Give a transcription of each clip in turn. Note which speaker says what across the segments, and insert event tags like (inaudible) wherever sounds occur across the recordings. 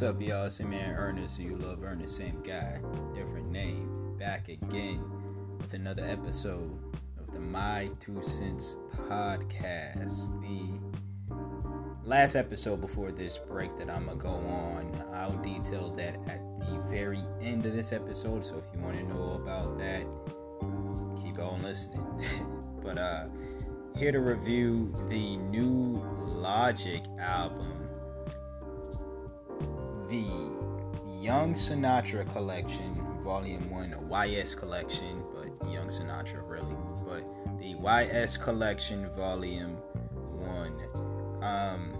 Speaker 1: What's up, y'all? It's your man Ernest. You love Ernest, same guy, different name. Back again with another episode of the My Two Cents podcast. The last episode before this break that I'm gonna go on, I'll detail that at the very end of this episode. So if you want to know about that, keep on listening. (laughs) but uh, here to review the new Logic album the Young Sinatra Collection, Volume 1, YS Collection, but Young Sinatra really, but the YS Collection, Volume 1. Um,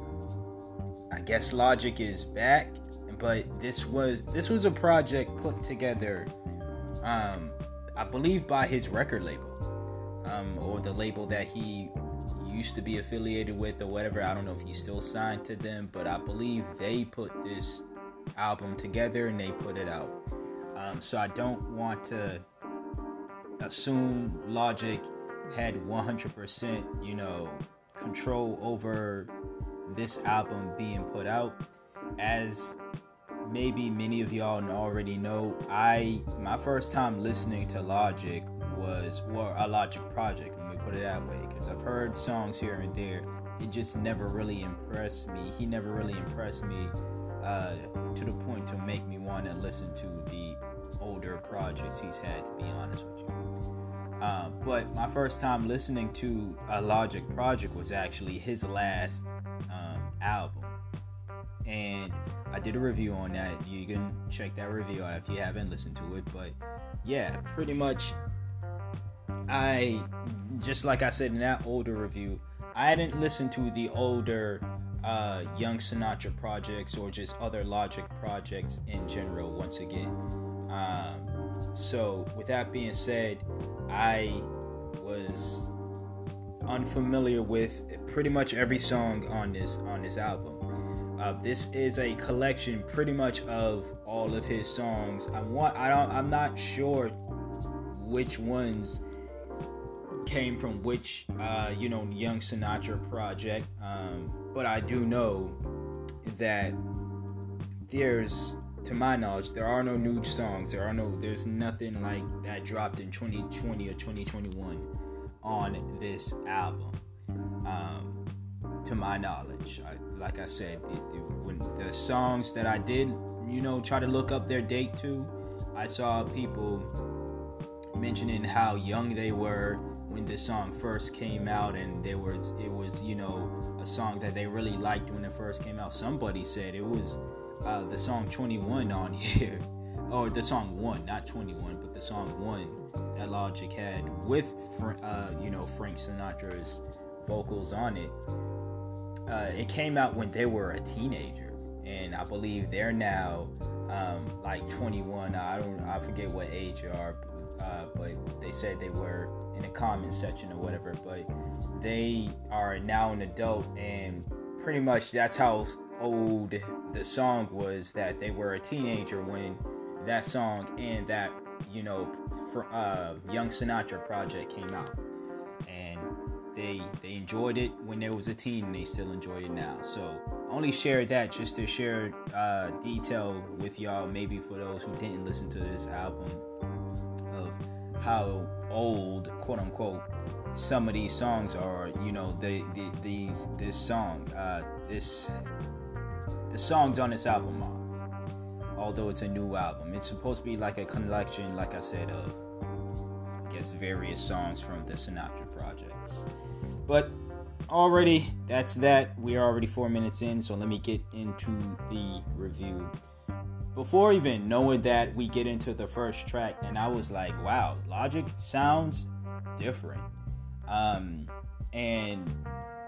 Speaker 1: I guess Logic is back, but this was this was a project put together, um, I believe by his record label, um, or the label that he used to be affiliated with or whatever. I don't know if he's still signed to them, but I believe they put this album together and they put it out. Um, so I don't want to assume Logic had 100%, you know, control over this album being put out. As maybe many of y'all already know, I my first time listening to Logic was or a Logic project. Let me put it that way, because I've heard songs here and there. It just never really impressed me. He never really impressed me uh, to the point to make me want to listen to the older projects he's had, to be honest with you. Uh, but my first time listening to a Logic project was actually his last um, album. And I did a review on that. You can check that review out if you haven't listened to it. But yeah, pretty much, I, just like I said in that older review, I didn't listen to the older uh, Young Sinatra projects or just other Logic projects in general. Once again, um, so with that being said, I was unfamiliar with pretty much every song on this on this album. Uh, this is a collection, pretty much of all of his songs. I want I don't I'm not sure which ones came from which uh, you know Young Sinatra project. Um, but I do know that there's, to my knowledge, there are no new songs. There are no, there's nothing like that dropped in 2020 or 2021 on this album. Um, to my knowledge, I, like I said, it, it, when the songs that I did, you know, try to look up their date to, I saw people mentioning how young they were when this song first came out and there was it was you know a song that they really liked when it first came out somebody said it was uh, the song 21 on (laughs) here. Or the song 1 not 21 but the song 1 that logic had with uh, you know frank sinatra's vocals on it. Uh, it came out when they were a teenager and i believe they're now um, like 21 i don't i forget what age you are uh, but they said they were in the comment section or whatever. But they are now an adult, and pretty much that's how old the song was. That they were a teenager when that song and that you know uh, Young Sinatra project came out, and they they enjoyed it when they was a teen, and they still enjoy it now. So only share that just to share uh, detail with y'all, maybe for those who didn't listen to this album of how old, quote unquote, some of these songs are. You know, the, the these this song, uh, this the songs on this album are. Although it's a new album, it's supposed to be like a collection, like I said, of I guess various songs from the Sinatra projects. But already, that's that. We are already four minutes in, so let me get into the review before even knowing that, we get into the first track, and I was like, wow, Logic sounds different. Um, and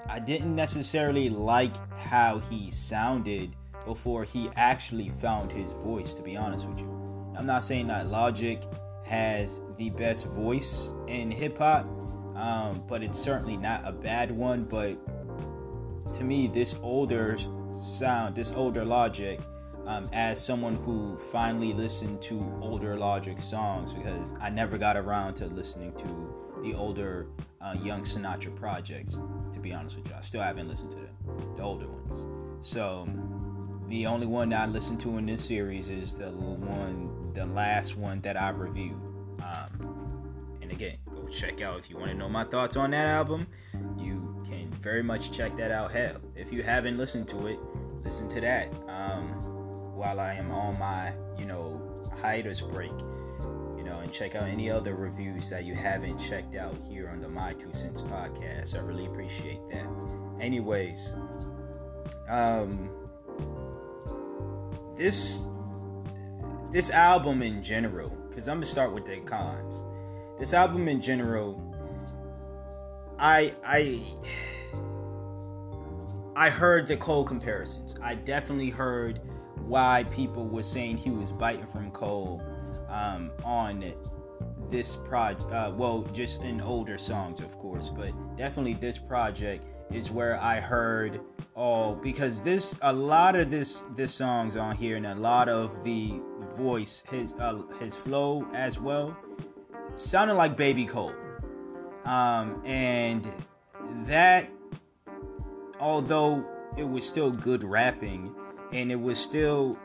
Speaker 1: I didn't necessarily like how he sounded before he actually found his voice, to be honest with you. I'm not saying that Logic has the best voice in hip hop, um, but it's certainly not a bad one. But to me, this older sound, this older Logic, um, as someone who finally listened to older Logic songs because I never got around to listening to the older uh, Young Sinatra projects. To be honest with you, I still haven't listened to them, the older ones. So the only one I listened to in this series is the one, the last one that I reviewed. Um, and again, go check out if you want to know my thoughts on that album. You can very much check that out. Hell, if you haven't listened to it, listen to that. Um, while I am on my, you know, hiatus break, you know, and check out any other reviews that you haven't checked out here on the My Two Cents podcast. I really appreciate that. Anyways, um, this this album in general, because I'm gonna start with the cons. This album in general, I I I heard the Cole comparisons. I definitely heard why people were saying he was biting from Cole um, on this project. Uh, well, just in older songs, of course, but definitely this project is where I heard all because this a lot of this this songs on here and a lot of the voice his uh, his flow as well sounded like Baby Cole, um, and that although it was still good rapping and it was still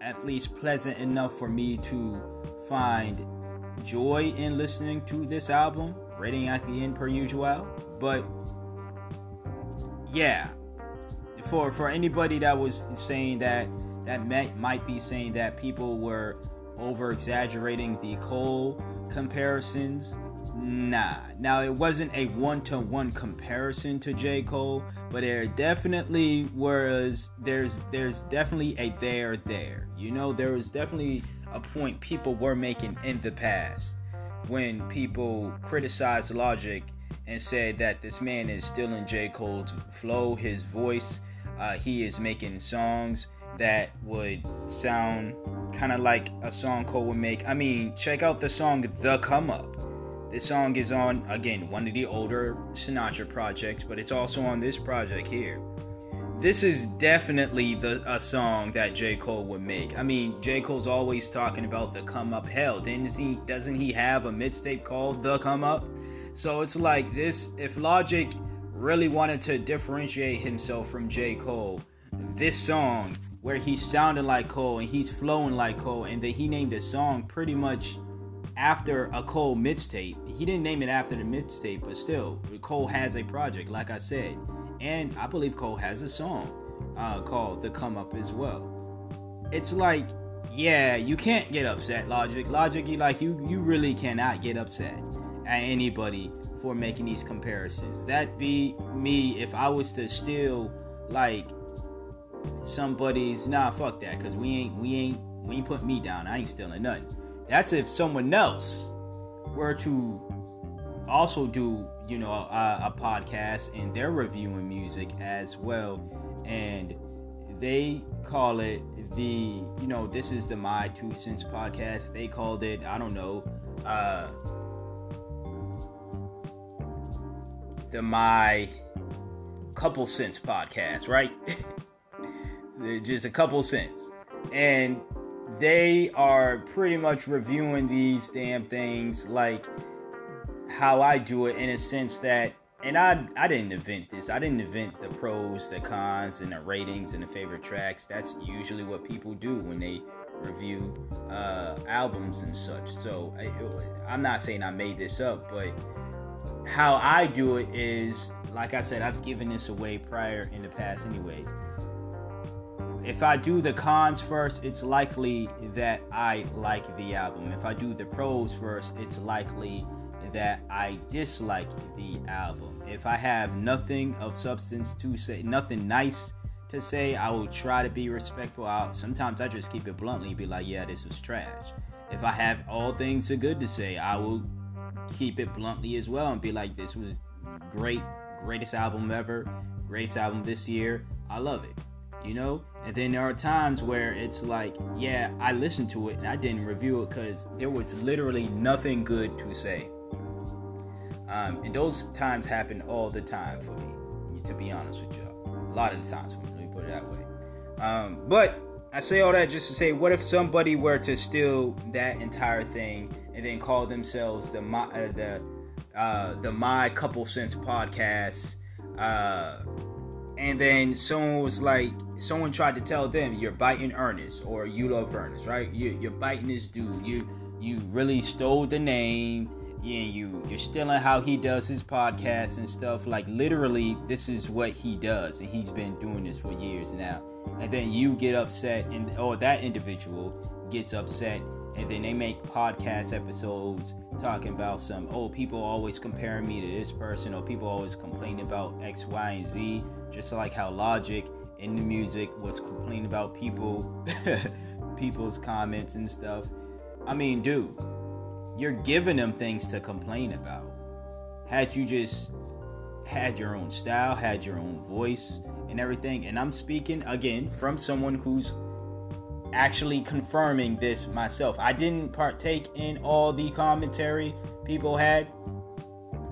Speaker 1: at least pleasant enough for me to find joy in listening to this album rating at the end per usual but yeah for for anybody that was saying that that might might be saying that people were over exaggerating the Cole comparisons. Nah. Now it wasn't a one to one comparison to J. Cole, but there definitely was there's there's definitely a there there. You know, there was definitely a point people were making in the past when people criticized Logic and said that this man is still in J. Cole's flow, his voice. Uh, he is making songs that would sound kind of like a song Cole would make. I mean, check out the song The Come Up. This song is on, again, one of the older Sinatra projects, but it's also on this project here. This is definitely the a song that J. Cole would make. I mean, J. Cole's always talking about the come up hell. Didn't he doesn't he have a mixtape called The Come Up? So it's like this if Logic really wanted to differentiate himself from J. Cole, this song where he's sounding like Cole and he's flowing like Cole, and then he named a song pretty much after a Cole mixtape. He didn't name it after the mixtape, but still, Cole has a project, like I said, and I believe Cole has a song uh, called "The Come Up" as well. It's like, yeah, you can't get upset, Logic. Logic, you like you you really cannot get upset at anybody for making these comparisons. That be me if I was to steal like somebody's nah fuck that because we ain't we ain't we ain't put me down i ain't stealing nothing that's if someone else were to also do you know a, a podcast and they're reviewing music as well. And they call it the you know this is the my two cents podcast. They called it i don't know uh the my couple cents podcast right? (laughs) Just a couple cents. And they are pretty much reviewing these damn things like how I do it in a sense that and I I didn't invent this. I didn't invent the pros, the cons, and the ratings and the favorite tracks. That's usually what people do when they review uh, albums and such. So I, I'm not saying I made this up, but how I do it is like I said, I've given this away prior in the past, anyways if I do the cons first, it's likely that I like the album. If I do the pros first, it's likely that I dislike the album. If I have nothing of substance to say, nothing nice to say, I will try to be respectful. I'll, sometimes I just keep it bluntly be like, yeah, this was trash. If I have all things are good to say, I will keep it bluntly as well and be like, this was great, greatest album ever, greatest album this year. I love it you know? And then there are times where it's like, yeah, I listened to it and I didn't review it because there was literally nothing good to say. Um, and those times happen all the time for me, to be honest with y'all. A lot of the times let me put it that way. Um, but I say all that just to say, what if somebody were to steal that entire thing and then call themselves the my, uh, the uh, the My Couple Cents podcast? Uh, and then someone was like, someone tried to tell them you're biting Ernest or you love Ernest, right? You, you're biting this dude. You you really stole the name. Yeah, you you're stealing how he does his podcast and stuff. Like literally, this is what he does, and he's been doing this for years now. And then you get upset, and or that individual gets upset and then they make podcast episodes talking about some oh people always comparing me to this person or people always complaining about x y and z just like how logic in the music was complaining about people (laughs) people's comments and stuff. I mean dude you're giving them things to complain about. Had you just had your own style had your own voice and everything. And i'm speaking again from someone who's actually confirming this myself. I didn't partake in all the commentary people had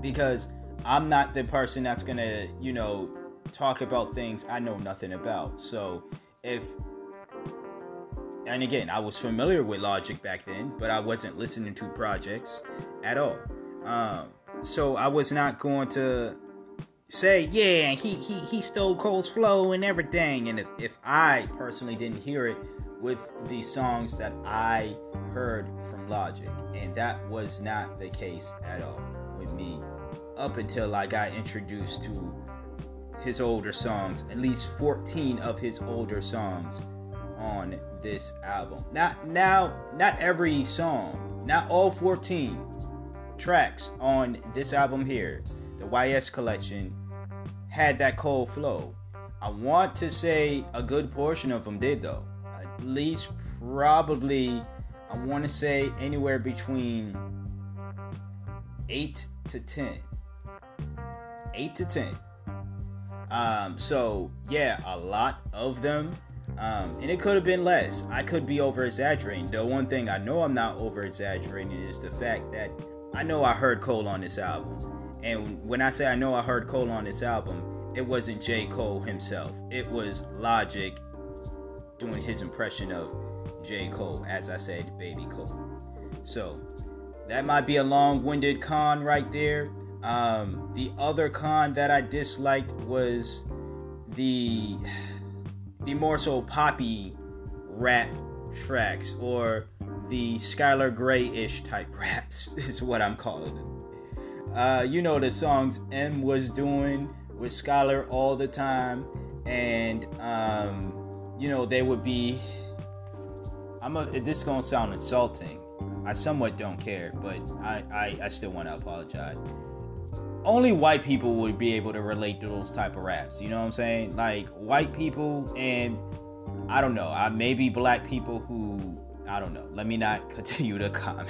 Speaker 1: because I'm not the person that's gonna, you know, talk about things I know nothing about. So if and again, I was familiar with Logic back then, but I wasn't listening to projects at all. Um, so I was not going to say, yeah, he, he, he stole Cole's flow and everything. And if, if I personally didn't hear it, with the songs that I heard from Logic, and that was not the case at all with me up until I got introduced to his older songs, at least 14 of his older songs on this album. Not now, not every song, not all 14 tracks on this album here, the YS collection, had that Cole flow. I want to say a good portion of them did though least probably, I want to say anywhere between 8 to 10. 8 to 10. Um, so, yeah, a lot of them. Um, and it could have been less. I could be over exaggerating. The one thing I know I'm not over exaggerating is the fact that I know I heard Cole on this album. And when I say I know I heard Cole on this album, it wasn't J. Cole himself. It was Logic doing his impression of J. Cole, as I said, Baby Cole. So that might be a long-winded con right there. Um, the other con that I disliked was the the more so poppy rap tracks or the Skylar Grey-ish type (laughs) raps is what I'm calling them. Uh, you know the songs Em was doing with Skylar all the time, and um, you know, they would be. I'm a. This is gonna sound insulting. I somewhat don't care, but I, I, I still want to apologize. Only white people would be able to relate to those type of raps. You know what I'm saying? Like white people and I don't know. I maybe black people who I don't know. Let me not (laughs) continue to comment.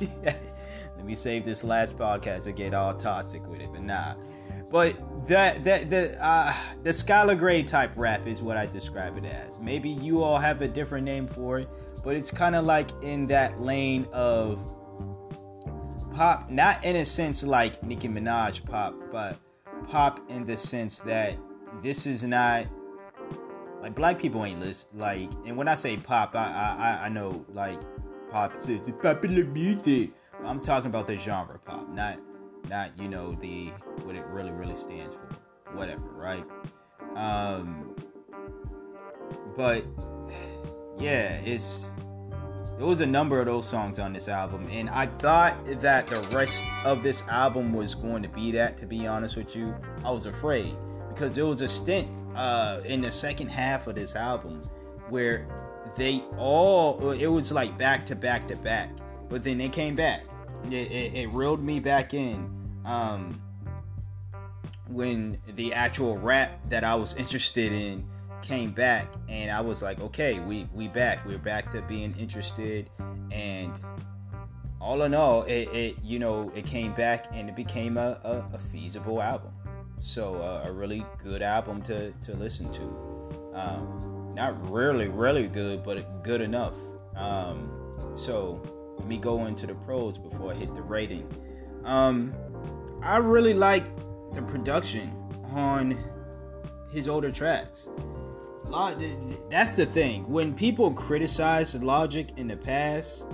Speaker 1: (laughs) Let me save this last podcast to get all toxic with it, but nah. But that that the uh, the Skylar Grey type rap is what I describe it as. Maybe you all have a different name for it, but it's kind of like in that lane of pop, not in a sense like Nicki Minaj pop, but pop in the sense that this is not like black people ain't list like. And when I say pop, I I, I know like pop is popular music. I'm talking about the genre pop, not not you know the what it really really stands for. Whatever right? Um but yeah it's there was a number of those songs on this album and i thought that the rest of this album was going to be that to be honest with you. I was afraid because there was a stint uh in the second half of this album where they all it was like back to back to back but then they came back it, it, it reeled me back in um, when the actual rap that I was interested in came back, and I was like, okay, we we back, we're back to being interested, and all in all, it, it you know it came back and it became a, a, a feasible album. So uh, a really good album to to listen to. Um, not really really good, but good enough. Um, so let me go into the pros before I hit the rating. Um, I really like the production on his older tracks. That's the thing. When people criticize Logic in the past,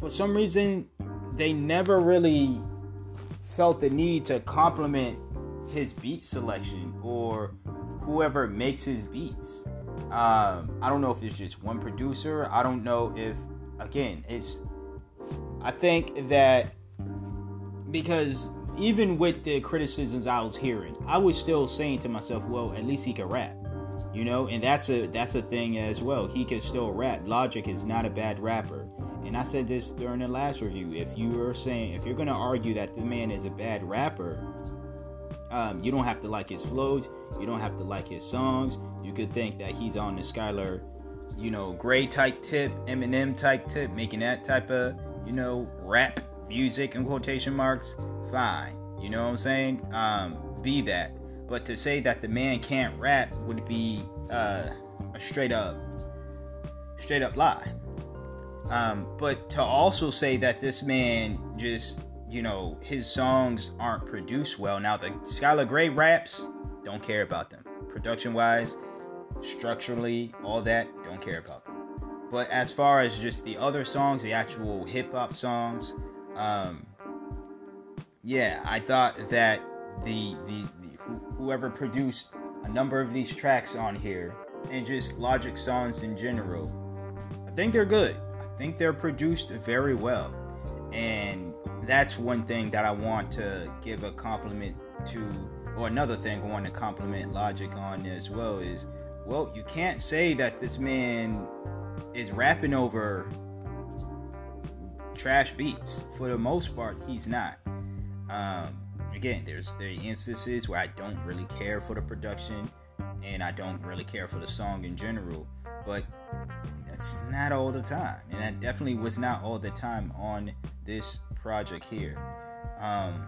Speaker 1: for some reason, they never really felt the need to compliment his beat selection or whoever makes his beats. Um, I don't know if it's just one producer. I don't know if, again, it's. I think that because even with the criticisms I was hearing, I was still saying to myself, well, at least he can rap. You know, and that's a that's a thing as well. He can still rap. Logic is not a bad rapper. And I said this during the last review. If you are saying if you're gonna argue that the man is a bad rapper, um, you don't have to like his flows. You don't have to like his songs. You could think that he's on the Skylar, you know, Grey type tip, Eminem type tip, making that type of, you know, rap music in quotation marks. Fine. You know what I'm saying? Um, be that. But to say that the man can't rap would be uh, a straight up, straight up lie. Um, but to also say that this man just, you know, his songs aren't produced well. Now the Skylar Grey raps, don't care about them. Production wise, structurally, all that, don't care about them. But as far as just the other songs, the actual hip hop songs, um, yeah, I thought that the, the, the whoever produced a number of these tracks on here and just Logic songs in general, I think they're good. I think they're produced very well. And that's one thing that I want to give a compliment to, or another thing I want to compliment Logic on as well is, well, you can't say that this man is rapping over trash beats. For the most part, he's not. Um, again, there's the instances where I don't really care for the production and I don't really care for the song in general, but that's not all the time, and that definitely was not all the time on this project here. Um,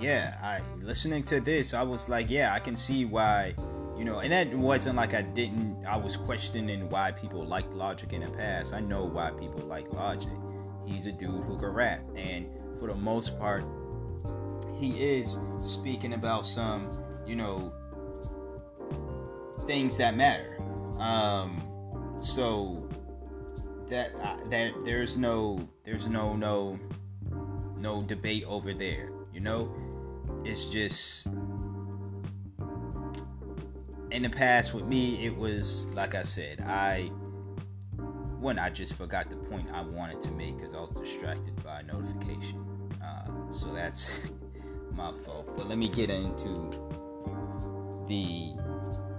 Speaker 1: yeah, I listening to this, I was like, yeah, I can see why, you know, and that wasn't like I didn't, I was questioning why people liked Logic in the past. I know why people like Logic. He's a dude who can rap, and for the most part, he is speaking about some, you know, things that matter. Um, so that uh, that there's no there's no no no debate over there. You know, it's just in the past with me. It was like I said, I when I just forgot the point I wanted to make because I was distracted by a notification. Uh, so that's (laughs) my fault. But let me get into the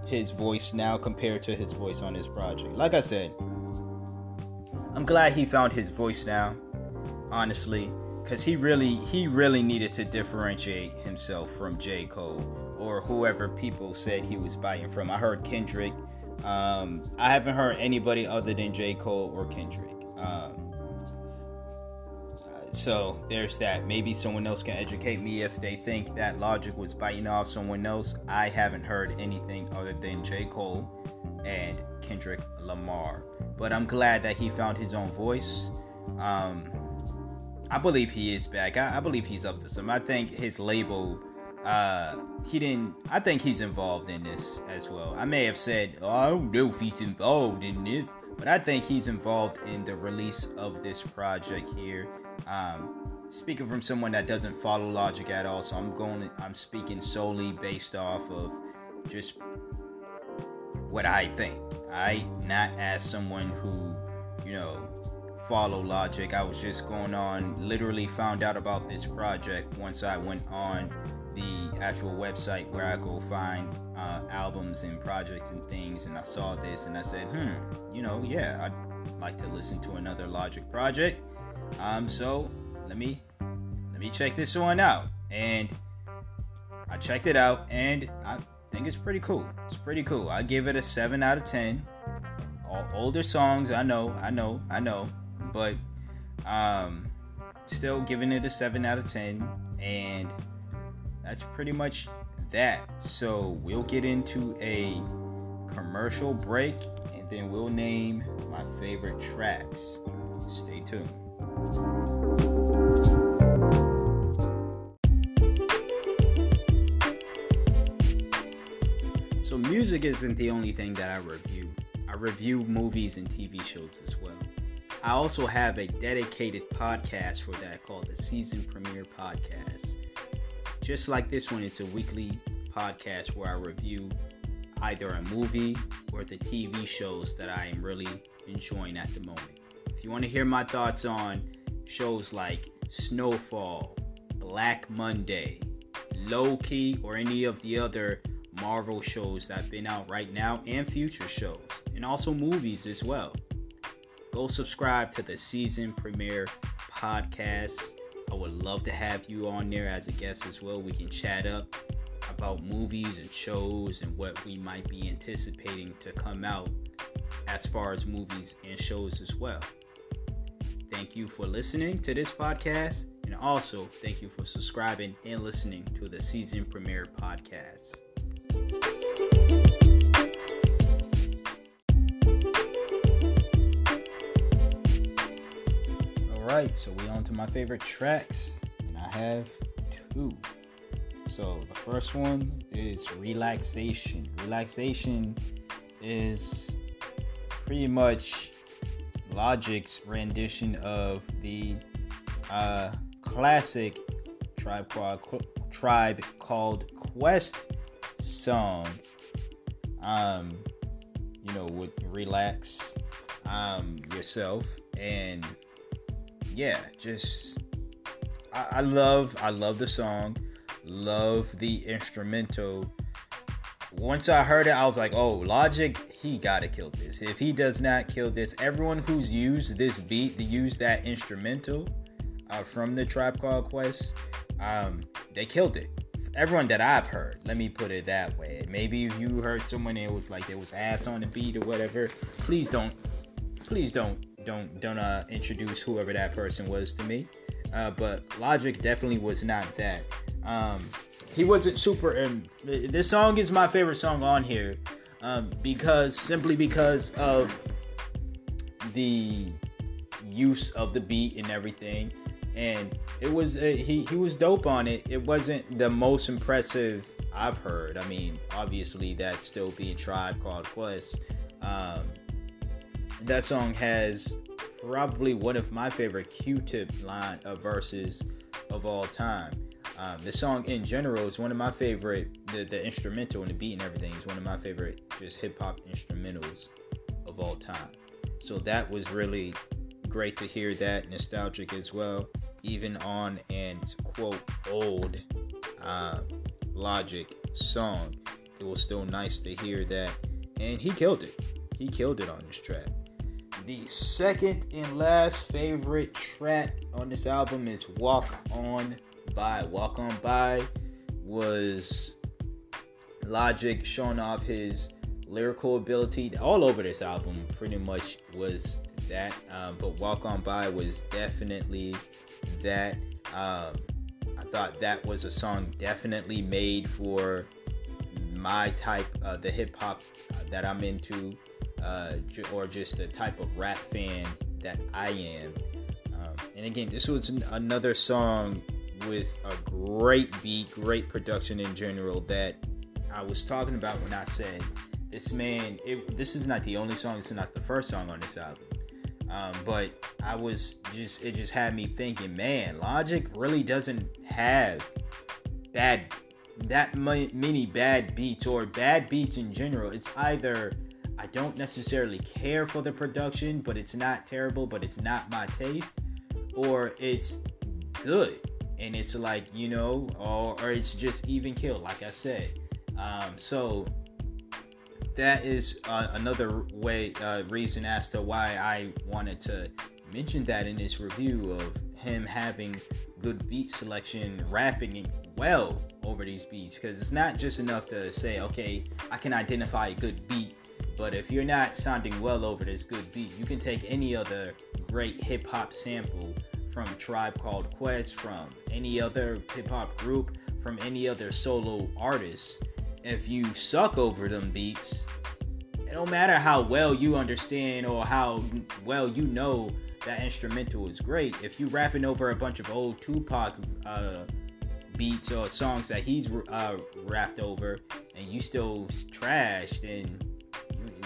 Speaker 1: his voice now compared to his voice on his project. Like I said, I'm glad he found his voice now, honestly, because he really he really needed to differentiate himself from J. Cole or whoever people said he was biting from. I heard Kendrick. Um, I haven't heard anybody other than J. Cole or Kendrick. Um, so there's that. Maybe someone else can educate me if they think that Logic was biting off someone else. I haven't heard anything other than J. Cole and Kendrick Lamar. But I'm glad that he found his own voice. Um, I believe he is back. I, I believe he's up to some. I think his label, uh, he didn't. I think he's involved in this as well. I may have said, oh, I don't know if he's involved in this, but I think he's involved in the release of this project here. Um, speaking from someone that doesn't follow logic at all, so I'm going. I'm speaking solely based off of just what I think. I not as someone who, you know, follow logic. I was just going on. Literally found out about this project once I went on the actual website where I go find uh, albums and projects and things, and I saw this and I said, hmm, you know, yeah, I'd like to listen to another Logic project. Um, so let me let me check this one out. And I checked it out, and I think it's pretty cool. It's pretty cool. I give it a seven out of ten. All older songs, I know, I know, I know, but um, still giving it a seven out of ten, and that's pretty much that. So we'll get into a commercial break, and then we'll name my favorite tracks. Stay tuned. So, music isn't the only thing that I review. I review movies and TV shows as well. I also have a dedicated podcast for that called the Season Premiere Podcast. Just like this one, it's a weekly podcast where I review either a movie or the TV shows that I am really enjoying at the moment. If you want to hear my thoughts on shows like Snowfall, Black Monday, Loki, or any of the other Marvel shows that have been out right now and future shows, and also movies as well. Go subscribe to the season premiere podcast. I would love to have you on there as a guest as well. We can chat up about movies and shows and what we might be anticipating to come out as far as movies and shows as well. Thank you for listening to this podcast, and also thank you for subscribing and listening to the season premiere podcast. Right, so we on to my favorite tracks, and I have two. So the first one is Relaxation. Relaxation is pretty much Logic's rendition of the uh, classic tribe called, tribe called Quest song. Um, you know, would relax um yourself and yeah, just I, I love I love the song, love the instrumental. Once I heard it, I was like, oh, Logic, he gotta kill this. If he does not kill this, everyone who's used this beat to use that instrumental uh, from the Tribe Called Quest, um, they killed it everyone that I've heard. Let me put it that way. Maybe you heard someone it was like there was ass on the beat or whatever, please don't, please don't, don't, don't uh, introduce whoever that person was to me. Uh, but Logic definitely was not that. Um, he wasn't super. Um, this song is my favorite song on here um, because simply because of the use of the beat and everything and it was uh, he he was dope on it. It wasn't the most impressive I've heard. I mean, obviously that's still being Tribe Called Quest. Um, that song has probably one of my favorite Q-Tip line uh, verses of all time. Um, the song in general is one of my favorite. The, the instrumental and the beat and everything is one of my favorite just hip hop instrumentals of all time. So that was really great to hear that nostalgic as well even on an quote old uh, Logic song. It was still nice to hear that, and he killed it. He killed it on this track. The second and last favorite track on this album is Walk On By. Walk On By was Logic showing off his lyrical ability all over this album, pretty much was that. Um, but Walk On By was definitely that. Um, I thought that was a song definitely made for my type, uh, the hip hop that I'm into, uh, or just the type of rap fan that I am. Um, and again, this was an- another song with a great beat, great production in general that I was talking about when I said this man. It, this is not the only song. This is not the first song on this album. Um, but I was just, it just had me thinking, man, Logic really doesn't have bad, that many bad beats or bad beats in general. It's either I don't necessarily care for the production, but it's not terrible, but it's not my taste, or it's good and it's like, you know, or, or it's just even kill, like I said. Um, so that is uh, another way uh, reason as to why I wanted to mention that in this review of him having good beat selection, rapping well over these beats. Because it's not just enough to say, okay, I can identify a good beat, but if you're not sounding well over this good beat, you can take any other great hip hop sample from Tribe Called Quest, from any other hip hop group, from any other solo artist if you suck over them beats, it don't matter how well you understand or how well you know that instrumental is great. If you rapping over a bunch of old Tupac uh, beats or songs that he's uh, rapped over, and you still trashed, and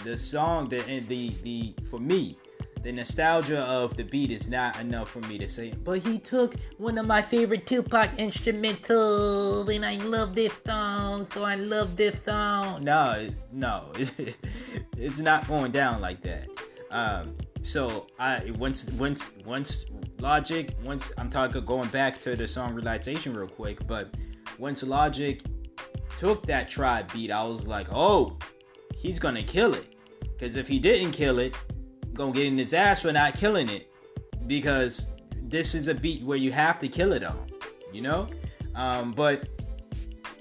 Speaker 1: the song, the the the for me, the nostalgia of the beat is not enough for me to say, but he took one of my favorite Tupac instrumentals and I love this song, so I love this song. No, no, (laughs) it's not going down like that. Um, so I once once once Logic once I'm talking going back to the song relaxation real quick, but once Logic took that tribe beat, I was like, oh, he's gonna kill it. Because if he didn't kill it, gonna get in his ass for not killing it because this is a beat where you have to kill it on, you know. Um, but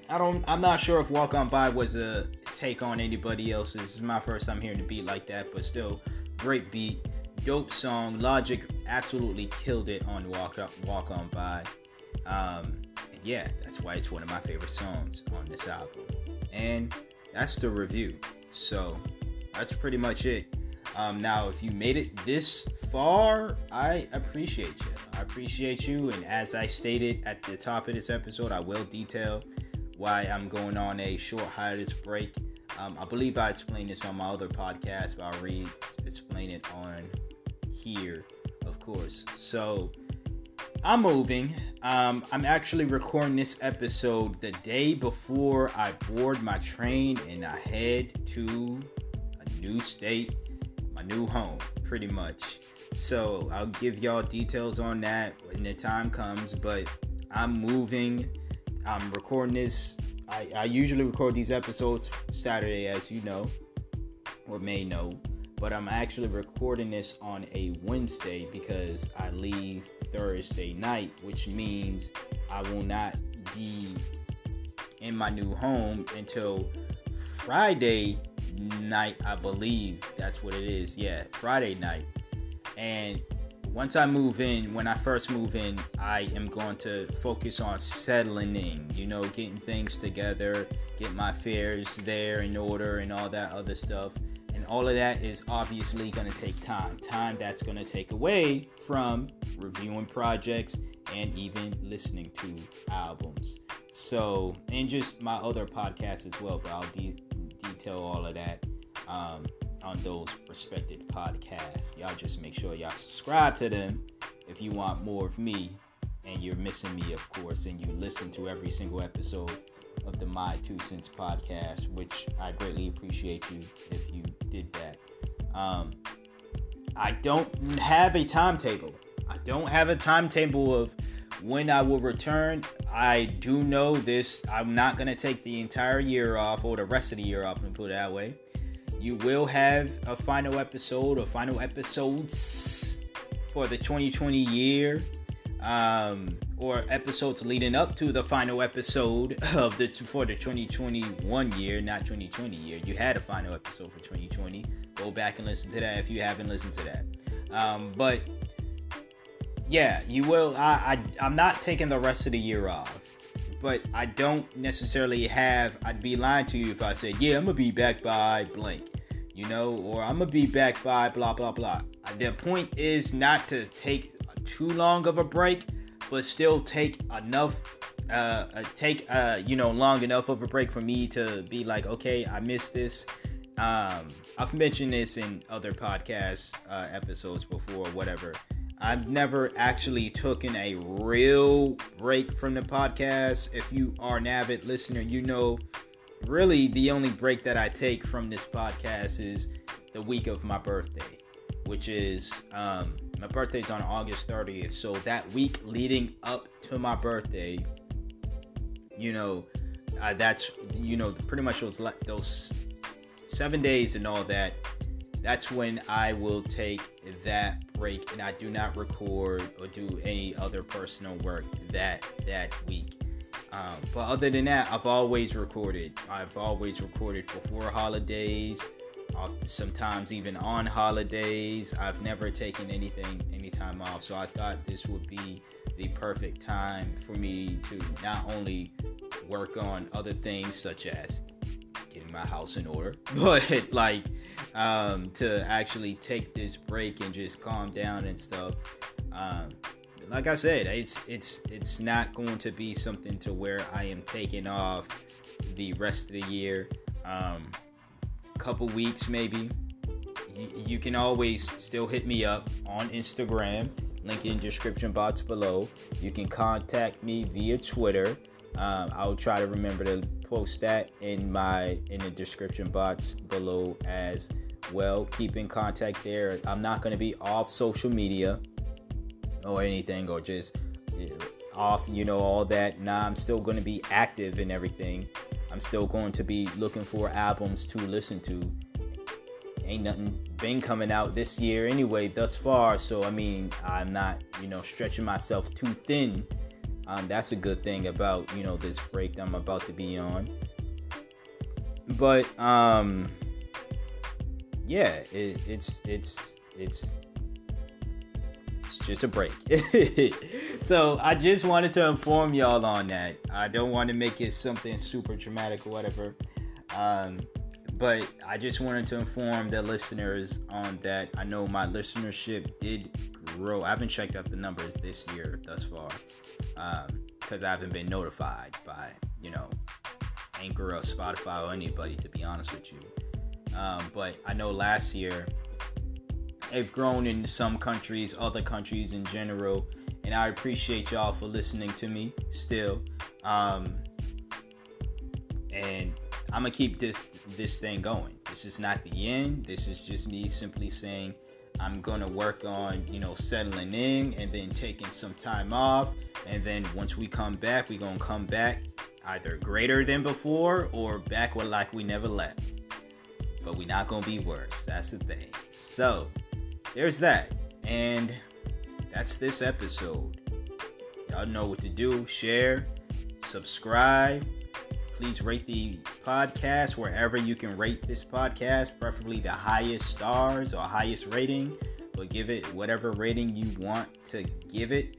Speaker 1: I don't. I'm not sure if Walk On By was a take on anybody else's. This is my first time hearing a beat like that, but still, great beat, dope song. Logic absolutely killed it on Walk Up, Walk On By. Um, yeah, that's why it's one of my favorite songs on this album. And that's the review. So that's pretty much it. Um, now, if you made it this far, I appreciate you. I appreciate you. And as I stated at the top of this episode, I will detail why I'm going on a short hiatus break. Um, I believe I explained this on my other podcast, but I'll re explain it on here, of course. So, I'm moving. Um, I'm actually recording this episode the day before I board my train and I head to a new state my new home, pretty much. So I'll give y'all details on that when the time comes. But I'm moving. I'm recording this. I, I usually record these episodes Saturday, as you know, or may know. But I'm actually recording this on a Wednesday because I leave Thursday night, which means I will not be in my new home until Friday night, I believe that's what it is. Yeah, Friday night. And once I move in, when I first move in, I am going to focus on settling in, you know, getting things together, get my affairs there in order, and all that other stuff. All of that is obviously going to take time. Time that's going to take away from reviewing projects and even listening to albums. So, and just my other podcasts as well, but I'll de- detail all of that um, on those respected podcasts. Y'all just make sure y'all subscribe to them if you want more of me and you're missing me, of course, and you listen to every single episode of the My Two Cents podcast, which I greatly appreciate you if you did that. Um, I don't have a timetable. I don't have a timetable of when I will return. I do know this. I'm not going to take the entire year off or the rest of the year off and put it that way. You will have a final episode or final episodes for the 2020 year. Um, or episodes leading up to the final episode (laughs) of the for the 2021 year, not 2020 year. You had a final episode for 2020. Go back and listen to that if you haven't listened to that. Um, but yeah, you will. I, I I'm not taking the rest of the year off, but I don't necessarily have. I'd be lying to you if I said, yeah, I'm gonna be back by blank, you know, or I'm gonna be back by blah blah blah. The point is not to take too long of a break, but still take enough. Uh, uh, take uh, you know, long enough of a break for me to be like, okay, I missed this. Um, I've mentioned this in other podcast uh, episodes before, whatever. I've never actually taken a real break from the podcast. If you are an avid listener, you know really the only break that I take from this podcast is the week of my birthday, which is um, my birthday's on August 30th. So that week leading up to my birthday, you know, uh, that's you know pretty much those those seven days and all that that's when I will take that break and I do not record or do any other personal work that that week. Um, but other than that, I've always recorded. I've always recorded before holidays, sometimes even on holidays. I've never taken anything any time off, so I thought this would be the perfect time for me to not only work on other things such as getting my house in order, (laughs) but like um, to actually take this break and just calm down and stuff. Um, like I said, it's it's it's not going to be something to where I am taking off the rest of the year. Um, couple weeks maybe. you can always still hit me up on Instagram. Link in description box below. You can contact me via Twitter. Um, I'll try to remember to post that in my in the description box below as well. Keep in contact there. I'm not going to be off social media or anything, or just off, you know, all that. Nah, I'm still going to be active and everything. I'm still going to be looking for albums to listen to. Ain't nothing been coming out this year anyway, thus far. So, I mean, I'm not, you know, stretching myself too thin. Um, that's a good thing about, you know, this break that I'm about to be on. But, um, yeah, it, it's, it's, it's, it's just a break. (laughs) so I just wanted to inform y'all on that. I don't want to make it something super dramatic or whatever. Um, but I just wanted to inform the listeners on that. I know my listenership did grow. I haven't checked out the numbers this year thus far because um, I haven't been notified by, you know, Anchor or Spotify or anybody, to be honest with you. Um, but I know last year have grown in some countries, other countries in general. And I appreciate y'all for listening to me still. Um, and I'm gonna keep this this thing going. This is not the end. This is just me simply saying I'm gonna work on you know settling in and then taking some time off. And then once we come back, we're gonna come back either greater than before or back with like we never left. But we're not gonna be worse. That's the thing. So there's that. And that's this episode. Y'all know what to do. Share, subscribe. Please rate the podcast wherever you can rate this podcast, preferably the highest stars or highest rating, but give it whatever rating you want to give it.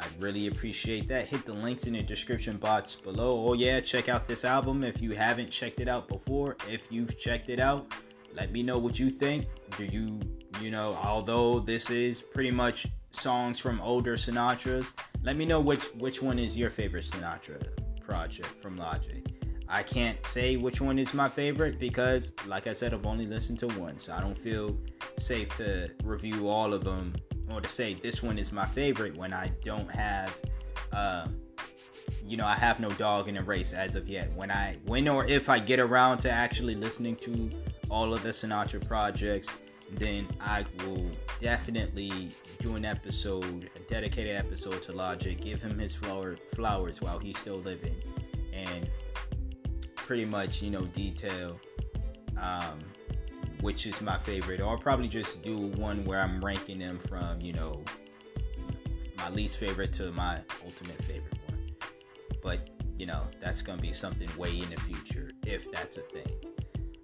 Speaker 1: I'd really appreciate that. Hit the links in the description box below. Oh, yeah, check out this album if you haven't checked it out before. If you've checked it out, let me know what you think. Do you, you know, although this is pretty much songs from older Sinatras, let me know which which one is your favorite Sinatra project from Logic. I can't say which one is my favorite because, like I said, I've only listened to one, so I don't feel safe to review all of them or to say this one is my favorite when I don't have, uh, you know, I have no dog in the race as of yet. When I, when or if I get around to actually listening to all of the Sinatra projects, then I will definitely do an episode, a dedicated episode to Logic, give him his flower, flowers while he's still living, and pretty much, you know, detail um, which is my favorite. Or I'll probably just do one where I'm ranking them from, you know, my least favorite to my ultimate favorite one. But, you know, that's going to be something way in the future, if that's a thing.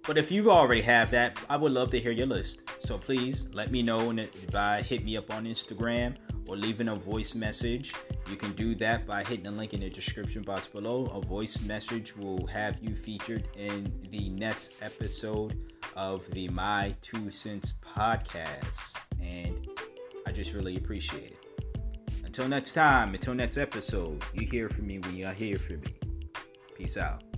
Speaker 1: But if you already have that, I would love to hear your list. So please let me know by hit me up on Instagram or leaving a voice message. You can do that by hitting the link in the description box below. A voice message will have you featured in the next episode of the My Two Cents podcast. And I just really appreciate it. Until next time, until next episode, you hear from me when you hear from me. Peace out.